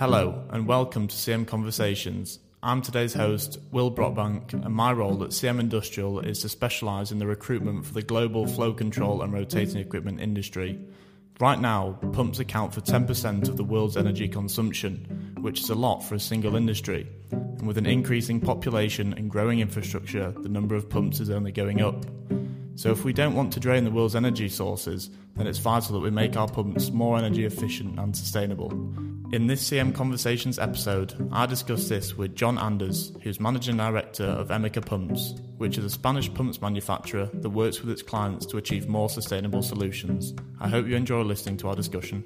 Hello, and welcome to CM Conversations. I'm today's host, Will Brockbank, and my role at CM Industrial is to specialise in the recruitment for the global flow control and rotating equipment industry. Right now, pumps account for 10% of the world's energy consumption, which is a lot for a single industry. And with an increasing population and growing infrastructure, the number of pumps is only going up. So, if we don't want to drain the world's energy sources, then it's vital that we make our pumps more energy efficient and sustainable. In this CM Conversations episode, I discuss this with Jon Anders, who's Managing Director of Emica Pumps, which is a Spanish pumps manufacturer that works with its clients to achieve more sustainable solutions. I hope you enjoy listening to our discussion.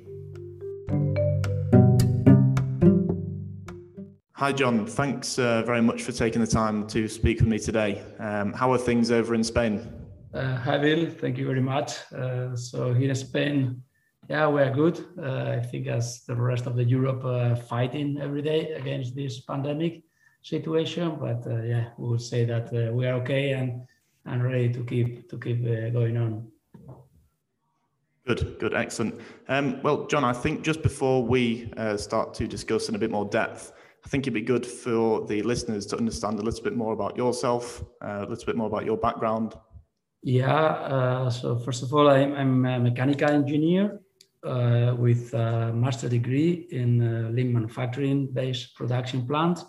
Hi, Jon. Thanks uh, very much for taking the time to speak with me today. Um, how are things over in Spain? Uh, hi, Bill. Thank you very much. Uh, so here in Spain, yeah, we are good. Uh, I think as the rest of the Europe uh, fighting every day against this pandemic situation, but uh, yeah, we would say that uh, we are okay and and ready to keep to keep going on. Good, good, excellent. Um, well, Jon, I think just before we start to discuss in a bit more depth, I think it'd be good for the listeners to understand a little bit more about yourself, a little bit more about your background, yeah, uh, so first of all, I'm, I'm a mechanical engineer uh, with a master degree in uh, lean manufacturing based production plants.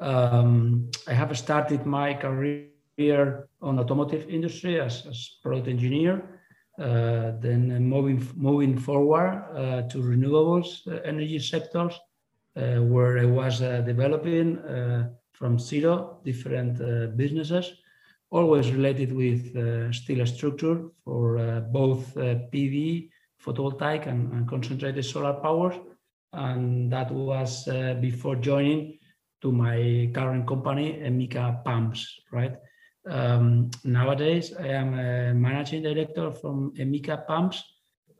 Um, I have started my career on automotive industry as, as product engineer. Uh, then moving moving forward uh, to renewables uh, energy sectors, where I was developing from zero different businesses always related with uh, steel structure for uh, both uh, PV, photovoltaic, and, and, concentrated solar power. And that was uh, before joining to my current company, Emica Pumps, right? Um, nowadays, I am a managing director from Emica Pumps,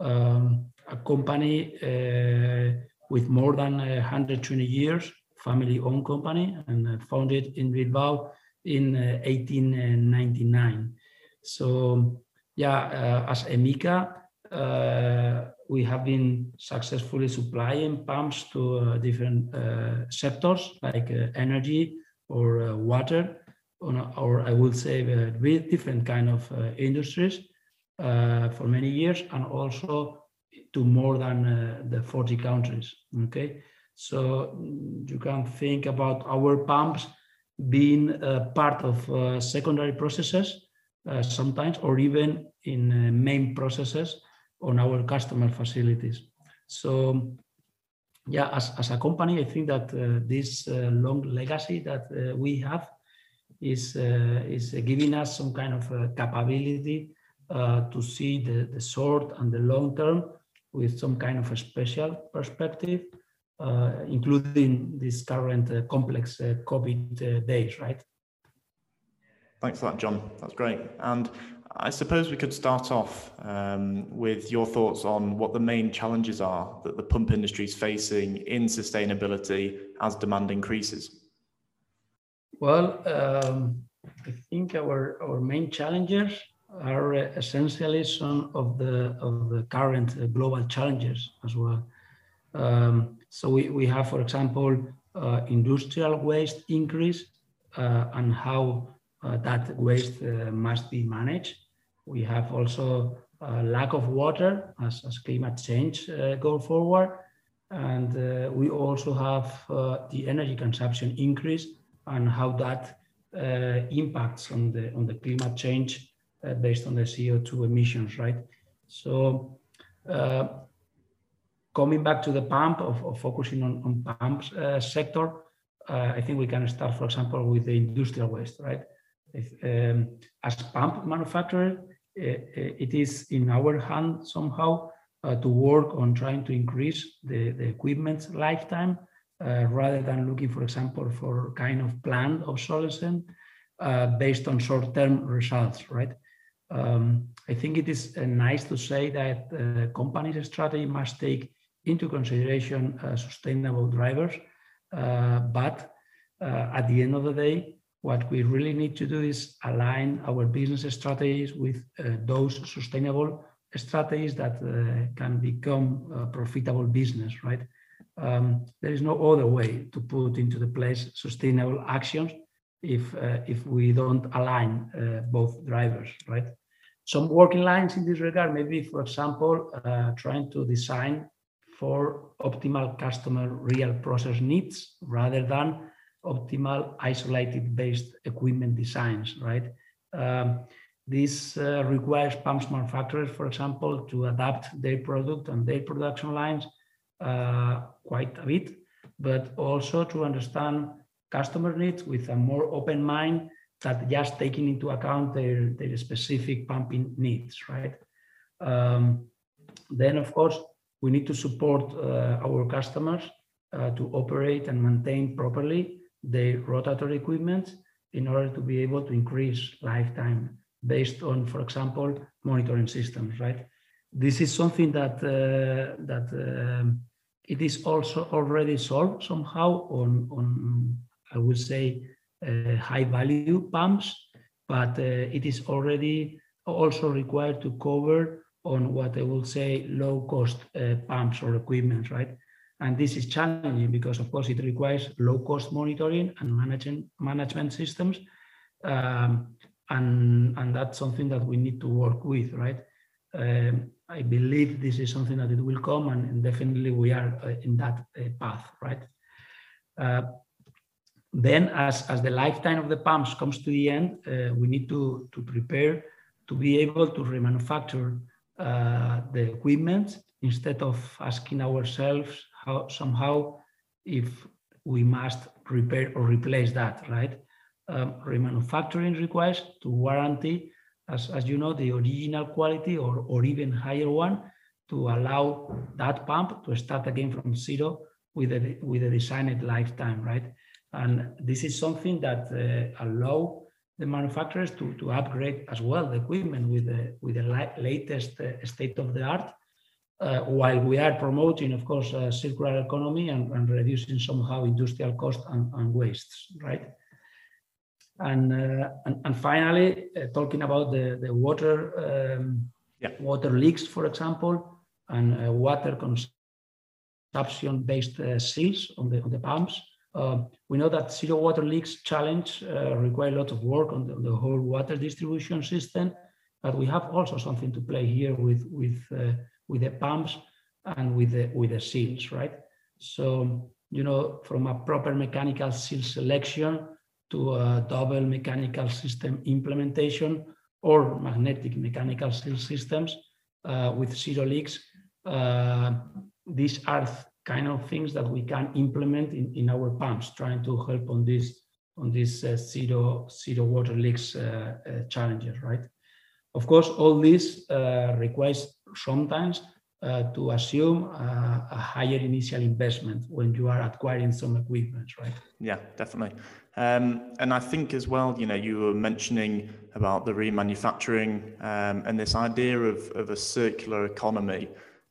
um, a company uh, with more than 120 years, family-owned company, and founded in Bilbao in 1899. Uh, so yeah, uh, as Emica, uh, Uh, we have been successfully supplying pumps to uh, different uh, sectors like energy or water, or I would say with different kind of industries for many years, and also to more than the 40 countries. Okay, so mm, you can think about our pumps being part of uh, secondary processes uh, sometimes, or even in uh, main processes on our customer facilities. So yeah, as, as a company, I think that uh, this uh, long legacy that uh, we have is is giving us some kind of capability to see the, the short and the long term with some kind of a special perspective uh, including this current uh, complex uh, COVID days, right? Thanks for that, Jon. That's great. And I suppose we could start off um, with your thoughts on what the main challenges are that the pump industry is facing in sustainability as demand increases. Well, um, I think our, our main challenges are essentially some of the of the current global challenges as well. Um, so we, we have, for example, uh, industrial waste increase uh, and how uh, that waste uh, must be managed. We have also a lack of water as, as climate change uh, go forward. And uh, we also have the energy consumption increase and how that impacts on the, on the climate change based on the CO2 emissions, right? So coming back to the pump of, of focusing on, on pumps uh, sector, uh, I think we can start, for example, with the industrial waste, right? If, um, as pump manufacturer, uh, it is in our hand somehow uh, to work on trying to increase the, the equipment's lifetime uh, rather than looking, for example, for kind of planned obsolescence uh, based on short-term results, right? Um, I think it is nice to say that the company's strategy must take into consideration uh, sustainable drivers. Uh, but uh, at the end of the day, what we really need to do is align our business strategies with those sustainable strategies that can become a profitable business, right? Um, there is no other way to put into the place sustainable actions if uh, if we don't align uh, both drivers, right? Some working lines in this regard, maybe for example, uh, trying to design for optimal customer real process needs rather than optimal isolated based equipment designs, right? Um, this uh, requires pumps manufacturers, for example, to adapt their product and their production lines uh, quite a bit, but also to understand customer needs with a more open mind that just taking into account their, their specific pumping needs, right? Um, then, of course, we need to support uh, our customers uh, to operate and maintain properly their rotatory equipment in order to be able to increase lifetime based on, for example, monitoring systems, right? This is something that uh, that um, it is also already solved somehow on on I would say uh, high value pumps, but uh, it is already also required to cover on what I will say low cost uh, pumps or equipment, right? And this is challenging because, of course, it requires low cost monitoring and management management systems. Um, and, and that's something that we need to work with, right? Um, I believe this is something that it will come, and, and definitely we are uh, in that uh, path, right? Uh, then, as, as the lifetime of the pumps comes to the end, uh, we need to, to prepare to be able to remanufacture uh, the equipment instead of asking ourselves how somehow if we must repair or replace that, right? Um, remanufacturing requires to warranty, as, as you know, the original quality or, or even higher one to allow that pump to start again from zero with a, with a designed lifetime, right? And this is something that uh, allow the manufacturers to, to upgrade as well the equipment with the, with the latest uh, state of the art, uh, while we are promoting, of course, uh, circular economy and, and, reducing somehow industrial cost and, and wastes, right? And, uh, and, and, finally, uh, talking about the, the water, um, yeah. water leaks, for example, and uh, water consumption-based seals on the, on the pumps, uh, we know that zero water leaks challenge uh, require a lot of work on the, on the, whole water distribution system, but we have also something to play here with with uh, with the pumps and with the with the seals, right? So you know, from a proper mechanical seal selection to a double mechanical system implementation or magnetic mechanical seal systems uh, with zero leaks. Uh, these are kind of things that we can implement in, in our pumps, trying to help on this on these uh, zero zero water leaks uh, uh, challenges, right? Of course, all this uh, requires sometimes uh, to assume uh, a higher initial investment when you are acquiring some equipment, right? Yeah, definitely. Um, and I think as well, you know, you were mentioning about the remanufacturing um, and this idea of, of a circular economy.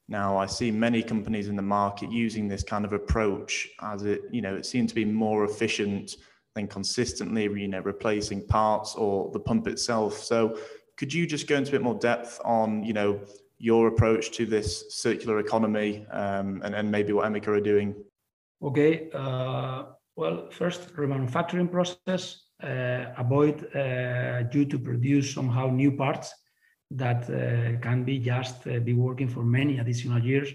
Now, I see many companies in the market using this kind of approach as it, you know, it seems to be more efficient than consistently, you know, replacing parts or the pump itself. So, could you just go into a bit more depth on, you know, your approach to this circular economy um, and, and maybe what Emica are doing? Okay. Uh, well, first, remanufacturing process. Uh, avoid uh, due to produce somehow new parts that uh, can be just uh, be working for many additional years,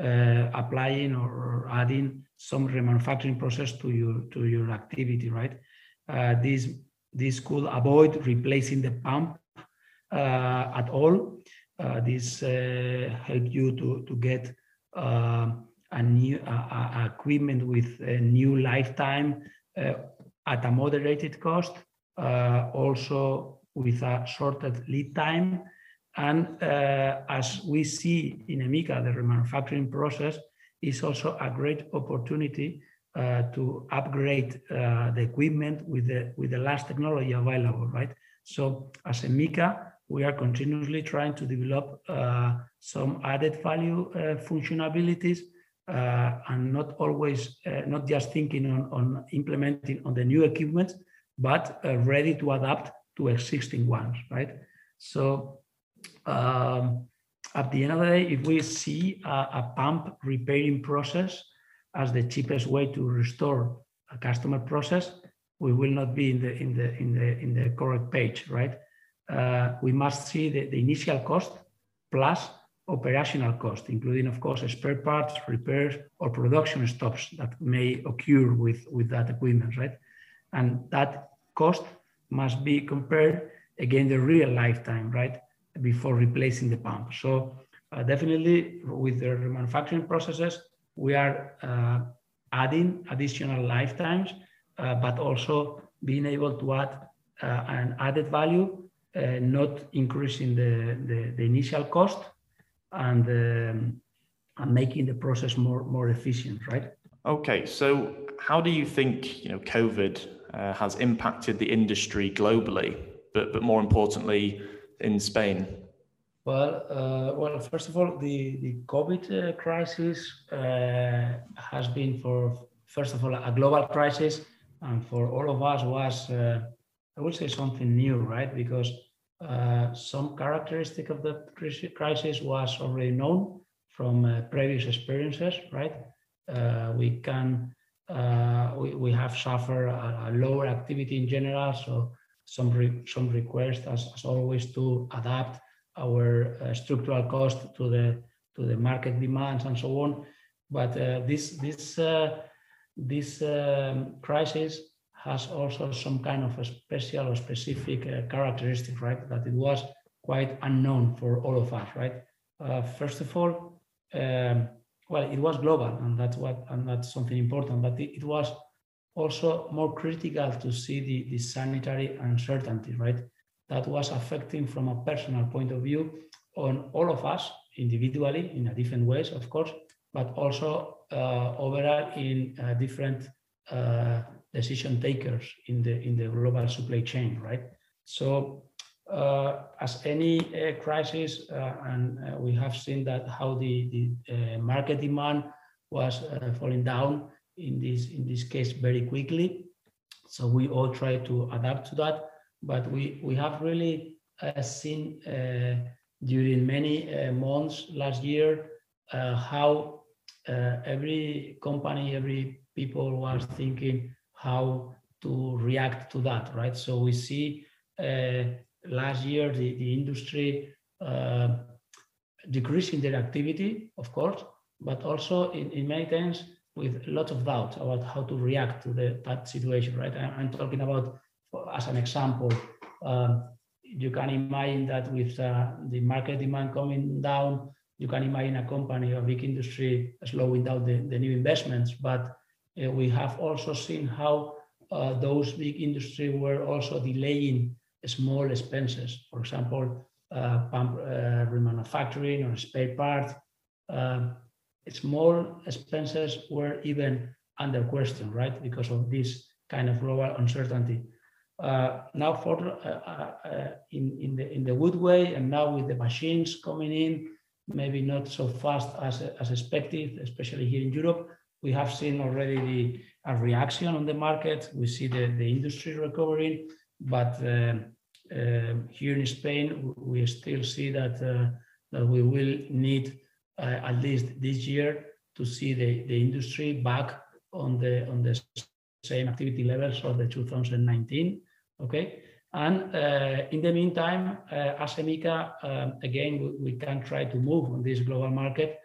uh, applying or adding some remanufacturing process to your to your activity, right? this this could avoid replacing the pump at all. This help you to to get a new equipment with a new lifetime uh, at a moderated cost, uh, also with a shorter lead time and uh, as we see in EMICA, the remanufacturing process is also a great opportunity uh, to upgrade uh, the equipment with the, with the last technology available, right? So as EMICA, we are continuously trying to develop uh, some added value uh, functionalities uh, and not always, not just thinking on, on implementing on the new equipment, but ready to adapt to existing ones, right? So um, at the end of the day, if we see a, a, pump repairing process as the cheapest way to restore a customer process, we will not be in the in the in the in the correct page, right? Uh, we must see the, the initial cost plus operational cost, including, of course, spare parts, repairs, or production stops that may occur with, with that equipment, right? And that cost must be compared against the real lifetime, right, before replacing the pump. So uh, definitely with the manufacturing processes, we are uh, adding additional lifetimes, uh, but also being able to add uh, an added value, not increasing the, the, the initial cost and, um, and making the process more, more efficient, right? Okay, so how do you think you know COVID uh, has impacted the industry globally, but but more importantly in Spain? Well, uh, well, first of all, the the COVID uh, crisis uh, has been for first of all a global crisis, and for all of us was uh, I would say something new, right? Because uh, some characteristic of the crisis was already known from uh, previous experiences, right? Uh, we can uh, we, we have suffered a, a, lower activity in general, so some re, some request as, as always to adapt our uh, structural cost to the to the market demands and so on. But this this this um, crisis has also some kind of a special or specific uh, characteristic, right? That it was quite unknown for all of us, right? Uh, first of all, um, well, it was global, and that's what, and that's something important. But it, it was also more critical to see the, the sanitary uncertainty, right? That was affecting from a personal point of view on all of us individually in a different ways, of course, but also uh, overall in uh, different uh, decision takers in the in the global supply chain, right? So uh, as any uh, crisis, uh, and uh, we have seen that how the, the uh, market demand was uh, falling down in this in this case very quickly. So we all try to adapt to that, but we we have really seen during many months last year how every company, every people was thinking how to react to that, right? So we see uh, last year the, the industry uh, decreasing their activity, of course, but also in, in many times with lots of doubt about how to react to the, that situation, right? I'm, talking about, as an example, um, you can imagine that with uh, the market demand coming down, you can imagine a company, a big industry slowing down the, the new investments, but uh, we have also seen how uh, those big industries were also delaying small expenses. For example, uh, pump remanufacturing or spare parts. Um, small expenses were even under question, right? Because of this kind of global uncertainty. Uh, now for uh, uh, in in the in the wood way, and now with the vaccines coming in, maybe not so fast as as expected, especially here in Europe we have seen already the, a reaction on the market. We see the, the industry recovering, but uh, uh, here in Spain, we still see that, uh, that we will need uh, at least this year to see the, the industry back on the, on the same activity levels of the 2019. Okay. And uh, in the meantime, uh, as EMICA, um, again, we, we, can try to move on this global market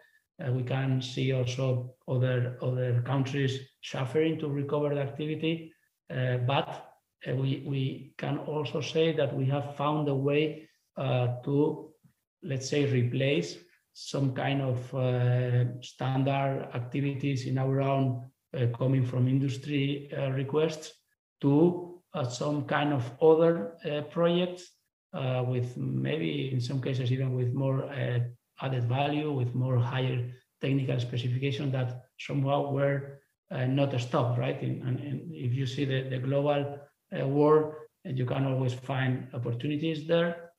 uh, we can see also other other countries suffering to recover the activity, uh, but uh, we we can also say that we have found a way uh, to, let's say, replace some kind of uh, standard activities in our own uh, coming from industry requests to some kind of other projects with maybe in some cases even with more added value with more higher technical specification that somehow were uh, not stopped, right? And, and, if you see the, the global uh, world, you can always find opportunities there.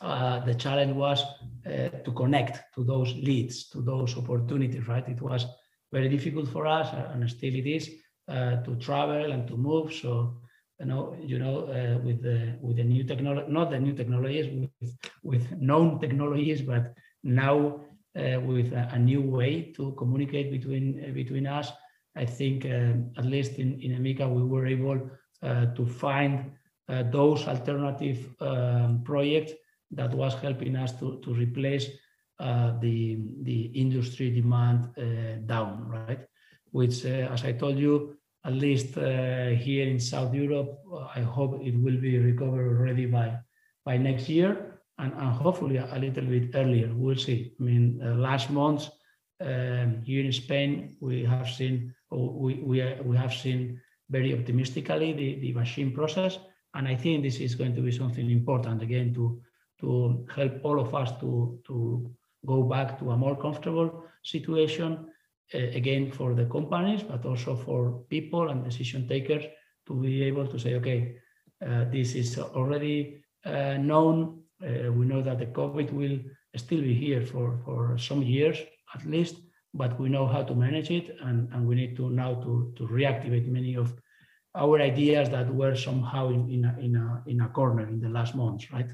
Uh, the challenge was uh, to connect to those leads, to those opportunities, right? It was very difficult for us, uh, and still it is, uh, to travel and to move. So you know, you know, uh, with the with the new technology, not the new technologies, with with known technologies, but now uh, with a, a, new way to communicate between uh, between us. I think um, at least in, in EMICA we were able uh, to find uh, those alternative um, projects that was helping us to, to replace uh, the, the industry demand down, right? Which, as I told you, at least here in South Europe, I hope it will be recovered already by, by next year and, and hopefully a, little bit earlier. We'll see. I mean, uh, last month um, here in Spain, we have seen we we, we have seen very optimistically the, the machine process, and I think this is going to be something important again to to help all of us to to go back to a more comfortable situation uh, again for the companies, but also for people and decision takers to be able to say, okay, uh, this is already uh, known uh, we know that the COVID will still be here for, for some years at least, but we know how to manage it and, and we need to now to, to reactivate many of our ideas that were somehow in, in, a, in, a, in a corner in the last months, right?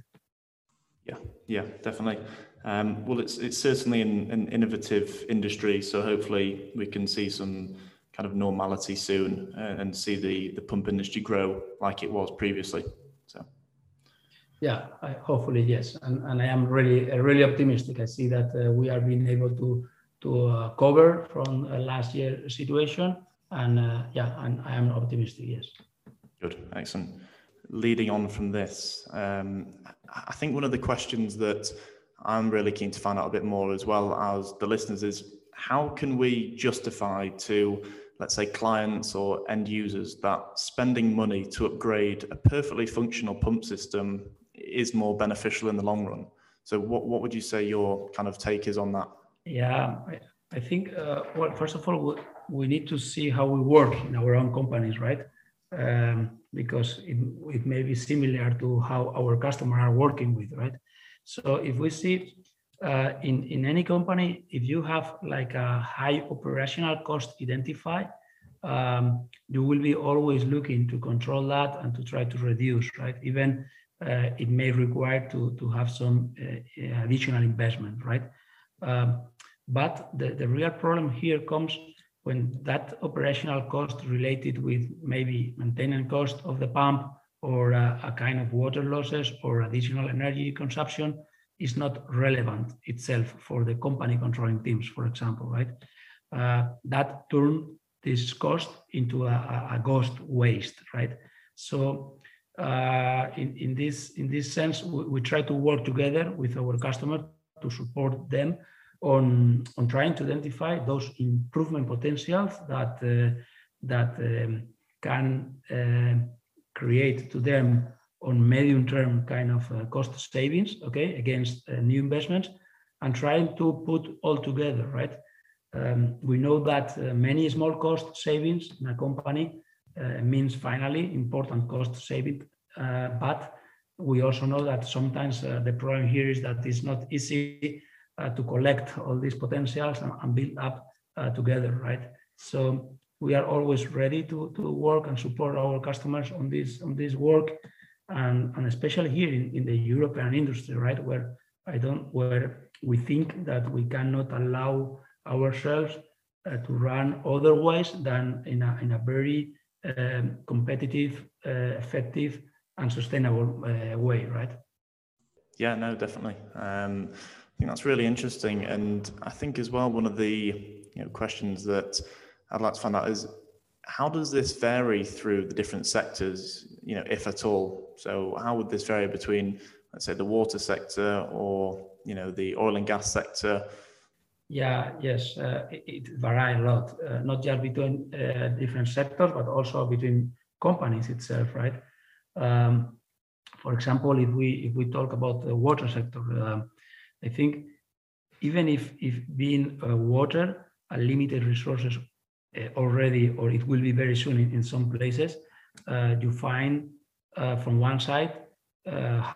Yeah, yeah, definitely. Um, well, it's it's certainly an, an innovative industry, so hopefully we can see some kind of normality soon uh, and see the the pump industry grow like it was previously. Yeah, I, hopefully yes, and, and I am really really optimistic. I see that uh, we are being able to to uh, cover from uh, last year situation, and uh, yeah, and I am optimistic. Yes. Good, excellent. Leading on from this, um, I think one of the questions that I'm really keen to find out a bit more, as well as the listeners, is how can we justify to let's say clients or end users that spending money to upgrade a perfectly functional pump system is more beneficial in the long run. So, what, what would you say your kind of take is on that? Yeah, I, think, uh, well, first of all, we, we, need to see how we work in our own companies, right? Um, because it, it may be similar to how our customers are working with, right? So, if we see uh, in, in any company, if you have like a high operational cost identified, um, you will be always looking to control that and to try to reduce, right? Even it may require to, to have some uh, additional investment, right? Um, but the, the real problem here comes when that operational cost related with maybe maintenance cost of the pump or a, a, kind of water losses or additional energy consumption is not relevant itself for the company controlling teams, for example, right? Uh, that turn this cost into a, a, cost waste, right? So uh, in, in, this, in this sense, we, we, try to work together with our customer to support them on, on trying to identify those improvement potentials that, uh, that um, can uh, create to them on medium term kind of uh, cost savings, okay, against uh, new investments and trying to put all together, right? Um, we know that uh, many small cost savings in a company means finally important cost saving. Uh, but we also know that sometimes uh, the problem here is that it's not easy to collect all these potentials and, and build up together, right? So we are always ready to, to work and support our customers on this on this work and, and especially here in, in the European industry, right, where I don't where we think that we cannot allow ourselves uh, to run otherwise than in a in a very um, competitive, uh, effective, and sustainable uh, way, right? Yeah, no, definitely. Um, I think that's really interesting, and I think as well one of the you know, questions that I'd like to find out is how does this vary through the different sectors, you know, if at all? So, how would this vary between, let's say, the water sector or you know the oil and gas sector? Yeah, yes, uh, it, it varies a lot, uh, not just between uh, different sectors, but also between companies itself, right? Um, for example, if we if we talk about the water sector, uh, I think even if if being uh, water a limited resources uh, already, or it will be very soon in, in some places, you find from one side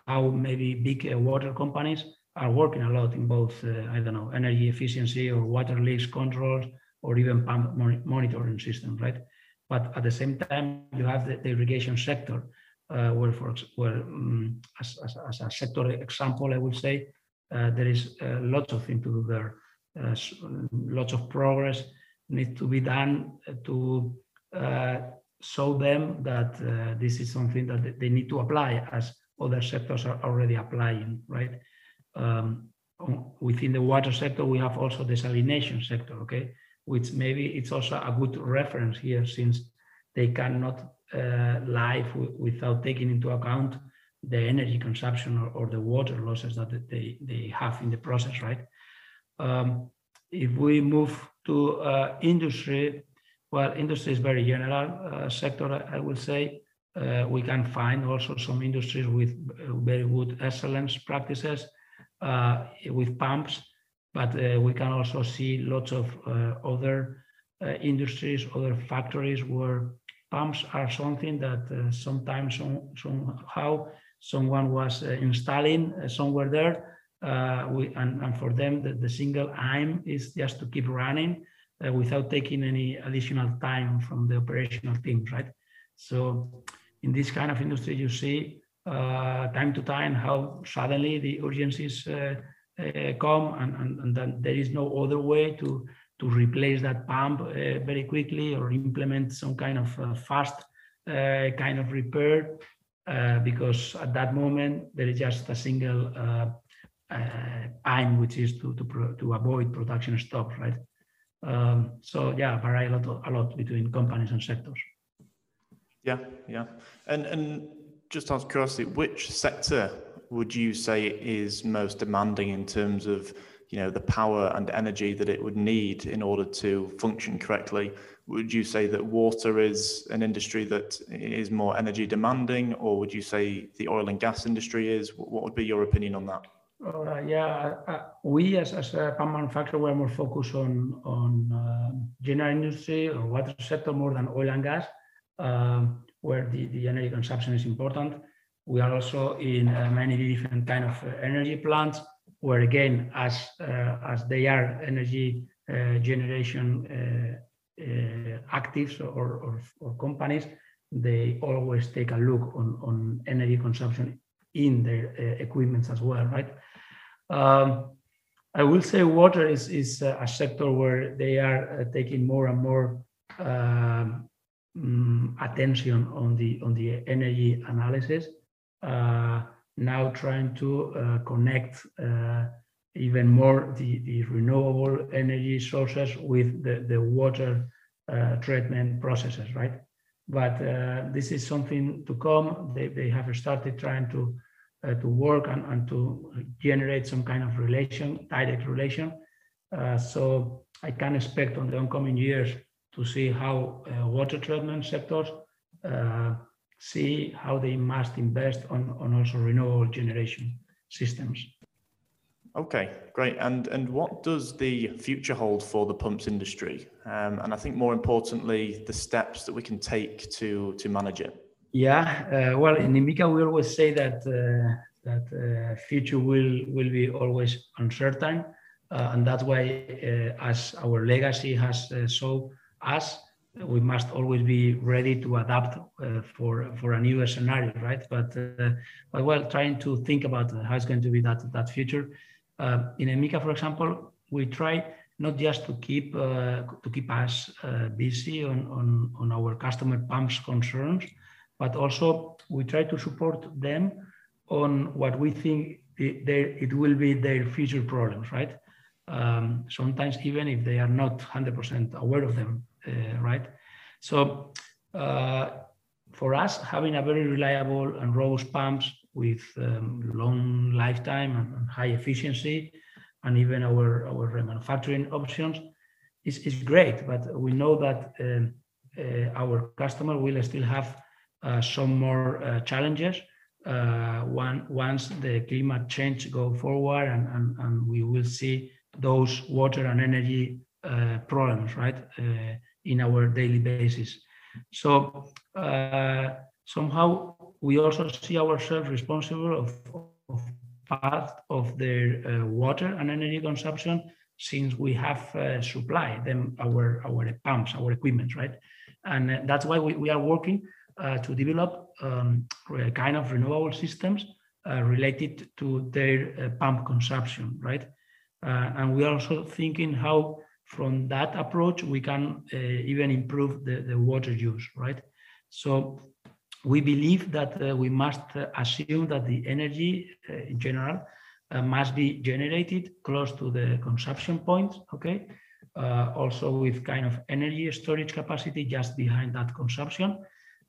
how maybe big water companies are working a lot in both, uh, I don't know, energy efficiency or water leaks controls or even pump monitoring systems, right? But at the same time, you have the, the irrigation sector, uh, where, for where um, as, as, as, a sector example, I would say uh, there is uh, lots of things to do there. lots of progress needs to be done to show them that this is something that they need to apply as other sectors are already applying, right? Um, within the water sector, we have also the salination sector, okay? Which maybe it's also a good reference here since they cannot uh, live without taking into account the energy consumption or, or, the water losses that they, they have in the process, right? Um, if we move to uh, industry, well, industry is very general uh, sector, I, I will say. Uh, we can find also some industries with uh, very good excellence practices with pumps, but uh, we can also see lots of uh, other industries, other factories where pumps are something that sometimes some, somehow someone was installing somewhere there. We, and, and, for them, the, the, single aim is just to keep running without taking any additional time from the operational teams, right? So in this kind of industry, you see uh, time to time how suddenly the urgencies uh, uh, come and, and, and, then there is no other way to to replace that pump very quickly or implement some kind of fast kind of repair because at that moment there is just a single uh, aim which is to to, pro, to avoid production stops right? Um, so yeah vary a lot a lot between companies and sectors. Yeah yeah. And and just out of curiosity, which sector would you say is most demanding in terms of you know the power and energy that it would need in order to function correctly? Would you say that water is an industry that is more energy demanding, or would you say the oil and gas industry is? What would be your opinion on that? Uh, yeah, uh, we as, as a pump manufacturer, we are more focused on on uh, general industry or water sector more than oil and gas. Um, where the, the energy consumption is important. We are also in uh, many different kind of uh, energy plants, where again, as uh, as they are energy uh, generation uh, uh, actives or, or, or, companies, they always take a look on, on energy consumption in their equipments as well, right? Um, I will say water is, is a sector where they are taking more and more um, um, attention on the on the energy analysis. Uh, now trying to uh, connect uh, even more the, the renewable energy sources with the, the water uh, treatment processes, right? But uh, this is something to come. They, they have started trying to uh, to work and, and to generate some kind of relation, direct relation. so I can expect on the oncoming years to see how uh, water treatment sectors uh, see how they must invest on, on also renewable generation systems. Okay, great. And and what does the future hold for the pumps industry? Um, and I think more importantly, the steps that we can take to to manage it. Yeah, uh, well, in EMICA we always say that uh, that uh, future will will be always uncertain, uh, and that's why, as our legacy has so us, we must always be ready to adapt uh, for for a new scenario, right? But uh, but well, trying to think about how it's going to be that that future. Uh, in EMICA, for example, we try not just to keep uh, to keep us uh, busy on, on on our customer pumps concerns, but also we try to support them on what we think it will be their future problems, right? Um, sometimes even if they are not 100% aware of them uh, right? So uh, for us, having a very reliable and robust pumps with um, long lifetime and high efficiency, and even our, our remanufacturing options is, is great. But we know that um, uh, our customer will still have uh, some more uh, challenges uh, one, once the climate change go forward and, and, and we will see those water and energy problems, right? in our daily basis. So uh, somehow we also see ourselves responsible of, of part of their uh, water and energy consumption since we have uh, them our, our pumps, our equipment, right? And uh, that's why we, we are working uh, to develop um, kind of renewable systems uh, related to their pump consumption, right? Uh, and we are also thinking how from that approach we can uh, even improve the, the water use, right? So we believe that uh, we must uh, assume that the energy uh, in general uh, must be generated close to the consumption point, okay? Also with kind of energy storage capacity just behind that consumption.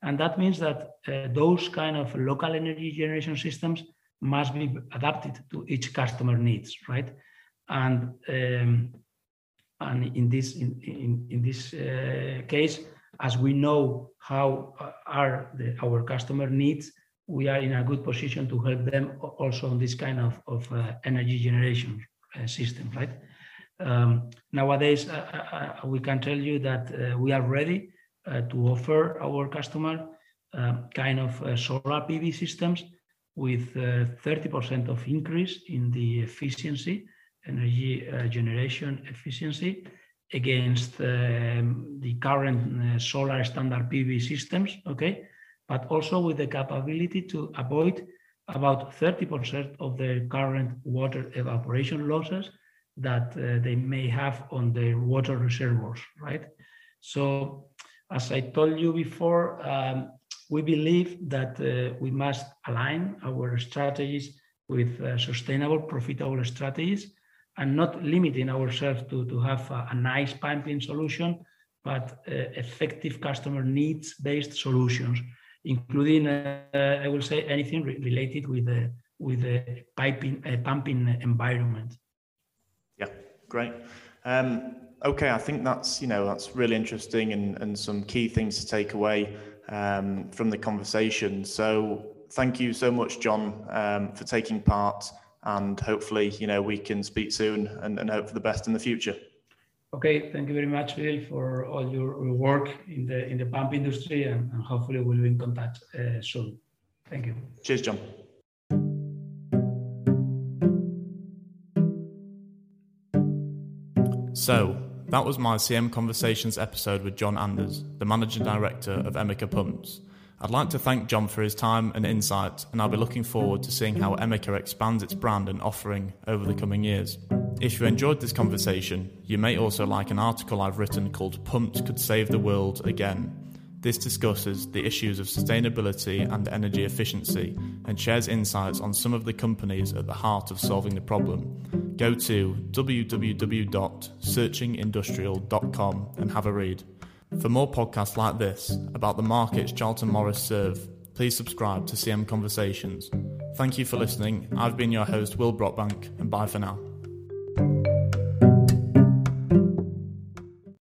And that means that those kind of local energy generation systems must be adapted to each customer needs, right? And um, and in this in in, in this uh, case, as we know how uh, are the, our customer needs, we are in a good position to help them also on this kind of, of uh, energy generation uh, system, right? Um, nowadays, uh, we can tell you that we are ready to offer our customer um, kind of solar PV systems with 30% of increase in the efficiency, energy generation efficiency, against um, the current uh, solar standard PV systems, okay? But also with the capability to avoid about 30% of the current water evaporation losses that uh, they may have on their water reservoirs, right? So, as I told you before, um, we believe that uh, we must align our strategies with uh, sustainable, profitable strategies and not limiting ourselves to, to have a, a nice piping solution, but uh, effective customer needs based solutions, including, uh, I will say, anything re- related with the, with the piping, uh, pumping environment. Yeah, great. Um, okay, I think that's you know that's really interesting and, and some key things to take away um, from the conversation. So thank you so much, Jon, um, for taking part and hopefully, you know, we can speak soon and, and hope for the best in the future. Okay, thank you very much, Bill, for all your, your work in the in the pump industry, and, and hopefully we'll be in contact uh, soon. Thank you. Cheers, Jon. So, that was my CM Conversations episode with Jon Anders, the Managing Director of Emica Pumps. I'd like to thank Jon for his time and insight, and I'll be looking forward to seeing how Emica expands its brand and offering over the coming years. If you enjoyed this conversation, you may also like an article I've written called Pumped Could Save the World Again. This discusses the issues of sustainability and energy efficiency and shares insights on some of the companies at the heart of solving the problem. Go to www.searchingindustrial.com and have a read. For more podcasts like this about the markets Charlton Morris serve, please subscribe to CM Conversations. Thank you for listening. I've been your host, Will Brockbank, and bye for now.